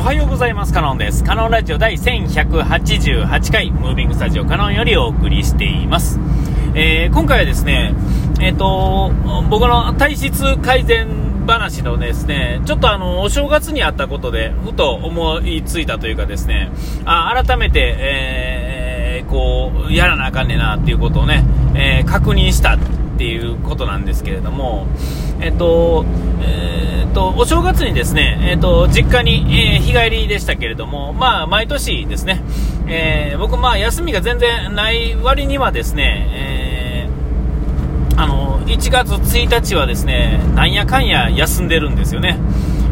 おはようございます。カノンです。カノンラジオ第1188回、ムービングスタジオカノンよりお送りしています。えー、今回はですね、えっ、ー、と、僕の体質改善話のですね、ちょっとあの、お正月にあったことで、ふと思いついたというかですね、あ改めて、えー、こう、やらなあかんねんなっていうことをね、え確認したっていうことなんですけれども、えっと、えー、っと、お正月にですね、えっと、実家に、えー、日帰りでしたけれども、まあ、毎年ですね、えー、僕、まあ、休みが全然ない割にはですね、えー、あの、1月1日はですね、なんやかんや休んでるんですよね。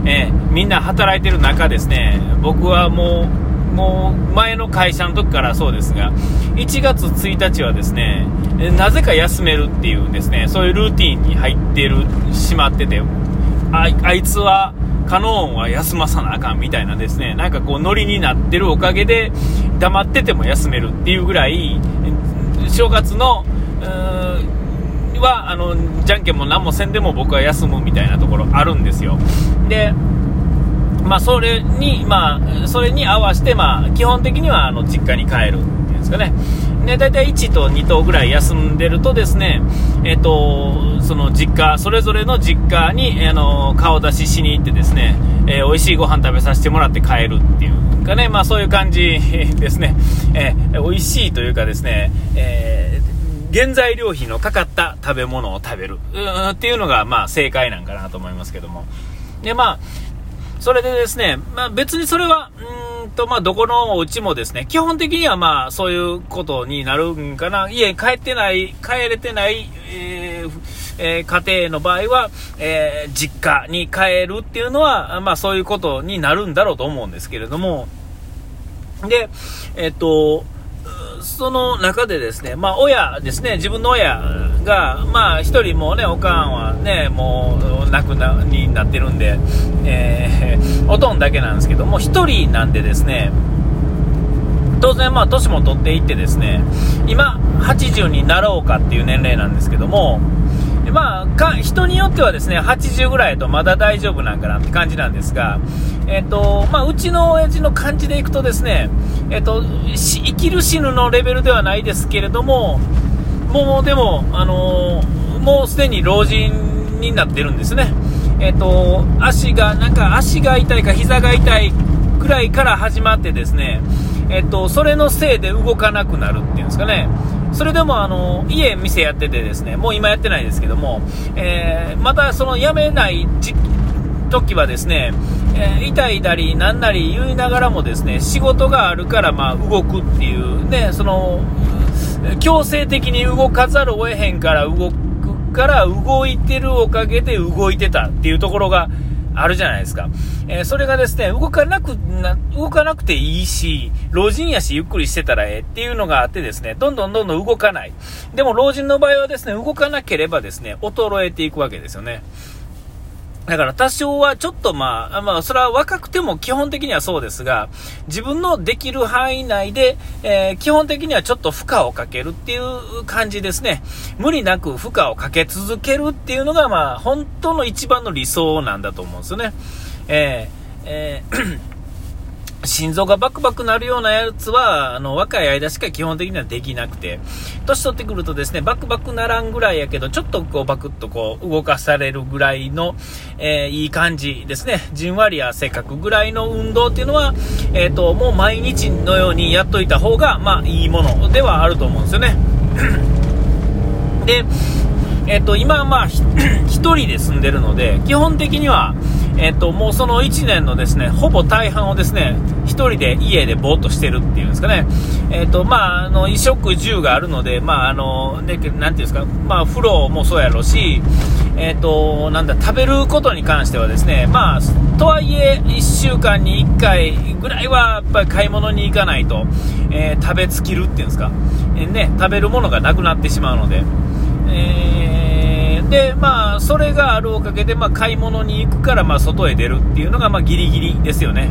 えー、みんな働いてる中ですね、僕はもう、もう前の会社の時からそうですが、1月1日はですね、なぜか休めるっていうですね、そういうルーティンに入ってる、しまってて、ああいつは、カノーンは休まさなあかんみたいなですね、なんかこうノリになってるおかげで、黙ってても休めるっていうぐらい、正月の、は、あの、じゃんけんも何もせんでも僕は休むみたいなところあるんですよ。で、まあ、それに、まあ、それに合わせて、まあ、基本的には、あの、実家に帰るっていうんですかね。で、大体1と2頭ぐらい休んでるとですね、えっ、と、その実家、それぞれの実家に、あの、顔出ししに行ってですね、えー、美味しいご飯食べさせてもらって帰るっていうかね、まあ、そういう感じ ですね。えー、美味しいというかですね、えー、原材料費のかかった食べ物を食べるっていうのが、まあ、正解なんかなと思いますけども。で、まあ、それでですね、まあ、別にそれは、うんと、まあ、どこのお家もですね、基本的にはまあ、そういうことになるんかな。家帰ってない、帰れてない、えーえー、家庭の場合は、えー、実家に帰るっていうのは、まあ、そういうことになるんだろうと思うんですけれども、で、えっ、と、その中でですね、まあ、親ですね、自分の親が、まあ、一人もね、おかんはね、もう、亡くな、になってるんで、えー、おとんだけなんですけども、一人なんでですね、当然、まあ、年も取っていってですね、今、80になろうかっていう年齢なんですけども、まあ、か人によってはですね、80ぐらいとまだ大丈夫なんかなって感じなんですが、えっ、と、まあ、うちの親父の感じでいくとですね、えっ、と、生きる死ぬのレベルではないですけれども、もうでも、あのー、もうすでに老人になってるんですね。えっ、と、足が、なんか足が痛いか膝が痛いくらいから始まってですね、えっ、と、それのせいで動かなくなるっていうんですかね。それでもあの家、店やっててですねもう今やってないですけども、えー、またその辞めない時はですね、えー、痛いだりなんなり言いながらもですね仕事があるからまあ動くっていうねその強制的に動かざるを得へんから動くから動いてるおかげで動いてたっていうところがあるじゃないですか。えー、それがですね、動かなくな、動かなくていいし、老人やしゆっくりしてたらええっていうのがあってですね、どんどんどんどん動かない。でも老人の場合はですね、動かなければですね、衰えていくわけですよね。だから多少はちょっとまあ、まあ、それは若くても基本的にはそうですが、自分のできる範囲内で、えー、基本的にはちょっと負荷をかけるっていう感じですね。無理なく負荷をかけ続けるっていうのが、まあ、本当の一番の理想なんだと思うんですよね。えー、えー心臓がバクバクなるようなやつは、あの、若い間しか基本的にはできなくて、年取ってくるとですね、バクバクならんぐらいやけど、ちょっとこう、バクッとこう、動かされるぐらいの、えー、いい感じですね。じんわりやせかくぐらいの運動っていうのは、えっ、ー、と、もう毎日のようにやっといた方が、まあ、いいものではあると思うんですよね。で、えっ、ー、と、今まあ、一人で住んでるので、基本的には、えっ、ー、と、もうその1年のですね、ほぼ大半をですね、1人で家でぼーっとしてるっていうんですかね。えっ、ー、と、まあ、あの、衣食住があるので、まあ、あの、ね、なんていうんですか、まあ、風呂もそうやろうし、えっ、と、なんだ、食べることに関してはですね、まあ、とはいえ、1週間に1回ぐらいは、やっぱり買い物に行かないと、え食べ尽きるっていうんですか、えね、食べるものがなくなってしまうので、えー、で、まあ、それがあるおかげで、まあ、買い物に行くから、まあ、外へ出るっていうのが、まあ、ギリギリですよね。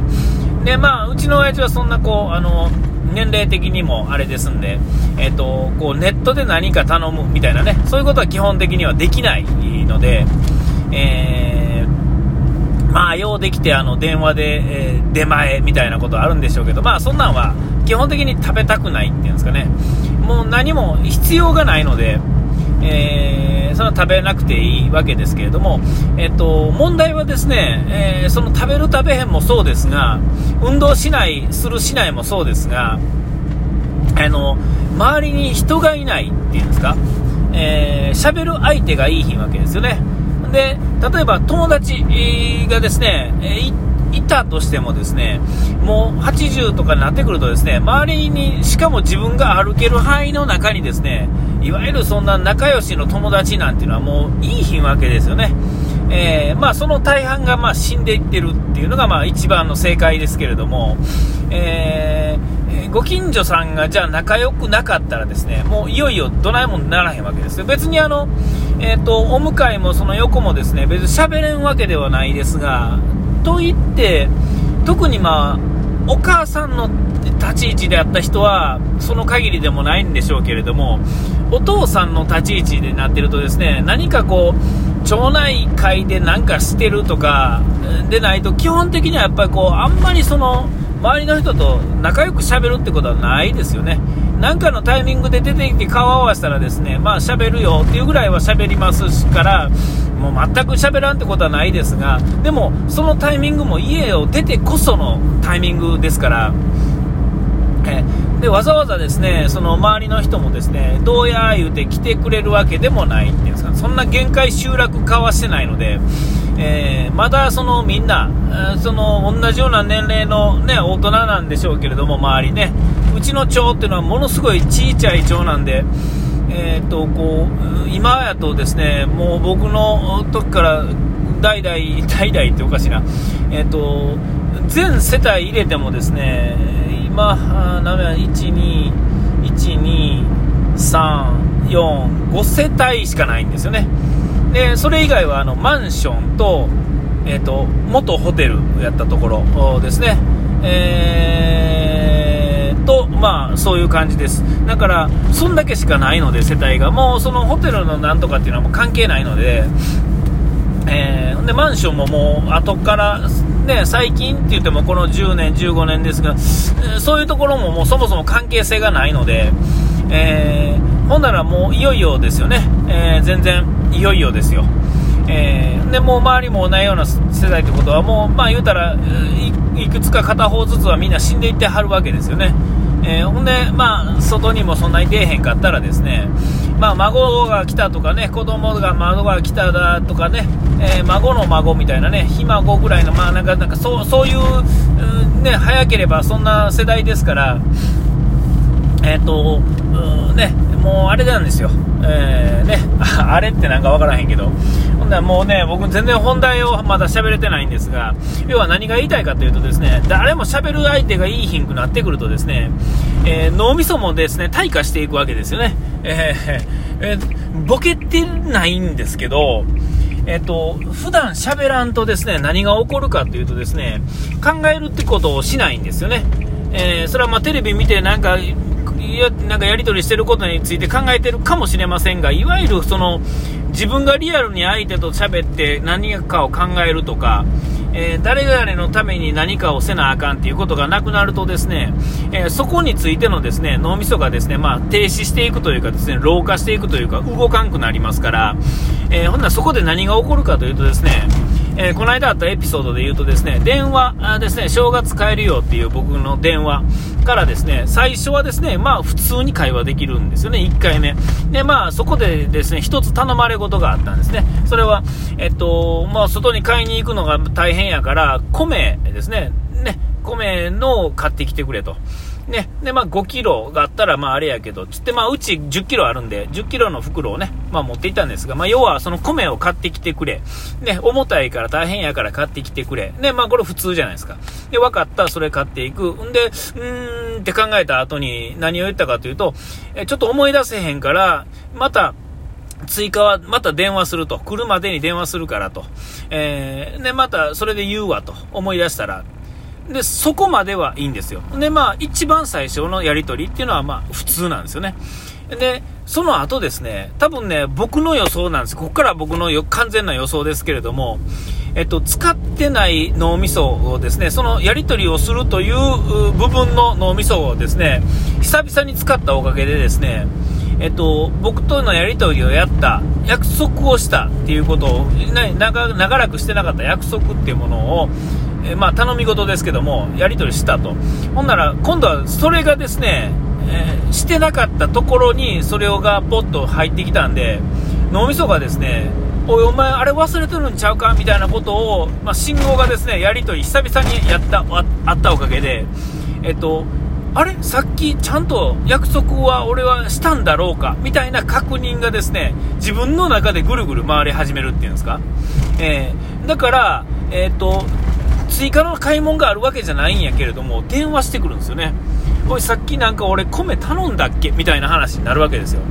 で、まあ、うちの親父はそんな、こう、あの、年齢的にもあれですんで、えっ、ー、と、こう、ネットで何か頼むみたいなね、そういうことは基本的にはできないので、えーまあ、ようできて、あの、電話で、えー、出前みたいなことあるんでしょうけど、まあ、そんなんは、基本的に食べたくないっていうんですかね。もう何も必要がないので、えー、それは食べなくていいわけですけれども、えっと、問題はですね、えー、その食べる食べへんもそうですが、運動しない、するしないもそうですが、あの、周りに人がいないっていうんですか、えー、喋る相手がいいひんわけですよね。で、例えば友達がですね、いたとしてもですね、もう80とかになってくるとですね、周りに、しかも自分が歩ける範囲の中にですね、いわゆるそんな仲良しの友達なんていうのはもういいひんわけですよね。えー、まあ、その大半がま死んでいってるっていうのがまあ一番の正解ですけれども、えー、ご近所さんがじゃあ仲良くなかったらですねもういよいよどないもんならへんわけですよ別にあの、えーと、お向かいもその横もですね別に喋れんわけではないですがといって特にまあお母さんの立ち位置であった人はその限りでもないんでしょうけれどもお父さんの立ち位置でなってるとですね何かこう町内会で何かしてるとかでないと基本的にはやっぱりこうあんまりその周りの人と仲良くしゃべるってことはないですよね。何かのタイミングで出てきて顔を合わせたらですね、まあ喋るよっていうぐらいは喋りますから、もう全く喋らんってことはないですが、でもそのタイミングも家を出てこそのタイミングですから、でわざわざですねその周りの人もですねどうや言うて来てくれるわけでもないっていうんですか。そんな限界集落化はしてないので、えー、まだそのみんなその同じような年齢の、ね、大人なんでしょうけれども周りね。うちの町っていうのはものすごいちいちゃい町なんで。えーとこう今やとですねもう僕の時から代々、代々っておかしいな、えーと全世帯入れてもですね今、何や、1、2、1、2、3、4、5世帯しかないんですよね。で、それ以外はあのマンションと、えっ、ー、と、元ホテルやったところですね。えー、と、まあ、そういう感じです。だから、そんだけしかないので、世帯が。もう、そのホテルのなんとかっていうのはもう関係ないので、えー、で、マンションももう、後から、ね、最近って言ってもこの10年、15年ですが、そういうところももうそもそも関係性がないので、えー、ほんならもういよいよですよね、えー、全然いよいよですよ。えー、でもう周りも同じような世代ってことはもう、まあ、言うたらいくつか片方ずつはみんな死んでいってはるわけですよね。え、ほんで、まあ、外にもそんなに出えへんかったらですね、まあ、孫が来たとかね、子供が孫が来ただとかね、えー、孫の孫みたいなね、ひ孫ぐらいの、まあ、なんか、なんかそう、そういう、ね、早ければそんな世代ですから、えっ、ー、と、ね、もうあれなんですよ。えー、ね、あれってなんかわからへんけど、なもうね、僕全然本題をまだ喋れてないんですが、要は何が言いたいかというとですね、誰も喋る相手がいい品くなってくるとですね、えー、脳みそもですね、退化していくわけですよね。えー、えー、ボケてないんですけど、えっと、普段喋らんとですね、何が起こるかというとですね、考えるってことをしないんですよね。えー、それはまテレビ見てなんか、やなんかやり取りしてることについて考えてるかもしれませんが、いわゆるその、自分がリアルに相手と喋って何かを考えるとか、えー、誰々のために何かをせなあかんっていうことがなくなるとですね、えー、そこについてのですね脳みそがですね、まあ、停止していくというかですね老化していくというか動かんくなりますから、えー、ほんならそこで何が起こるかというとですねえー、この間あったエピソードで言うとですね、電話ですね、正月帰るよっていう僕の電話からですね、最初はですね、まあ普通に会話できるんですよね、1回目。で、まあそこでですね、一つ頼まれ事があったんですね。それは、えっと、まあ外に買いに行くのが大変やから、米ですね、ね、米の買ってきてくれと。ね、で、まあ5キロがあったら、まああれやけど、つって、まあうち10キロあるんで、10キロの袋をね、まあ持っていたんですが、まあ要はその米を買ってきてくれ。ね、重たいから大変やから買ってきてくれ。ね、まあこれ普通じゃないですか。で、分かった、それ買っていく。んで、うーんって考えた後に何を言ったかというと、えちょっと思い出せへんから、また、追加はまた電話すると。来るまでに電話するからと。えー、で、またそれで言うわと思い出したら、で、そこまではいいんですよ。で、まあ、一番最初のやり取りっていうのは、まあ、普通なんですよね。で、その後ですね、多分ね、僕の予想なんです。ここから僕の完全な予想ですけれども、えっと、使ってない脳みそをですね、そのやり取りをするという部分の脳みそをですね、久々に使ったおかげでですね、えっと、僕とのやり取りをやった、約束をしたっていうことを、長長らくしてなかった約束っていうものを、えまあ、頼み事ですけども、やり取りしたと。ほんなら、今度はそれがですね、えー、してなかったところにそれをがポッと入ってきたんで、脳みそがですね、おい、お前、あれ忘れてるんちゃうか？みたいなことを、まあ、信号がですね、やり取り久々にやったああったおかげで、えっと、あれ？さっきちゃんと約束は俺はしたんだろうか？みたいな確認がですね、自分の中でぐるぐる回り始めるっていうんですか？えー、だから、えっ、と、追加の買い物があるわけじゃないんやけれども、電話してくるんですよね。おい、さっきなんか俺米頼んだっけみたいな話になるわけですよ。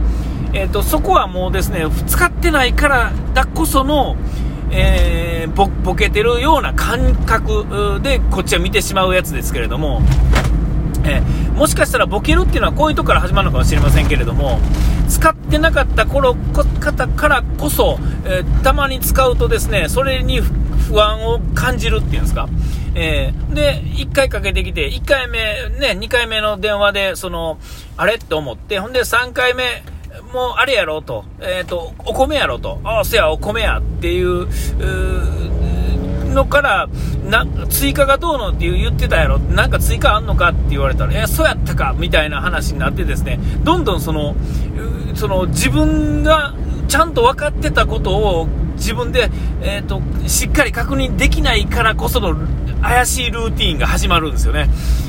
えーと、そこはもうですね使ってないからだこその、えー、ボボケてるような感覚でこっちは見てしまうやつですけれども、えー、もしかしたらボケるっていうのはこういうとこから始まるのかもしれませんけれども使ってなかった頃方からこそ、えー、たまに使うとですねそれに不安を感じるっていうんですか、えー、で1回かけてきて1回目ね2回目の電話でそのあれって思ってほんで3回目もうあれやろと、えっ、ー、と、お米やろと、ああ、せや、お米やっていう、うのから、な、追加がどうのって言ってたやろ、なんか追加あんのかって言われたら、え、そうやったかみたいな話になってですね、どんどんその、その自分がちゃんと分かってたことを自分で、えーと、しっかり確認できないからこその怪しいルーティンが始まるんですよね。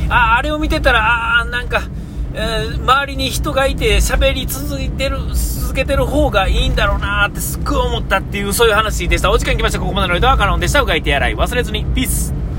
ああれを見てたら、ああ、なんか、えー、周りに人がいて喋り続いてる、続けてる方がいいんだろうなってすっごい思ったっていうそういう話でした。お時間来ました。ここまでの間はカノンでした。うがいてやらい忘れずに。ピース。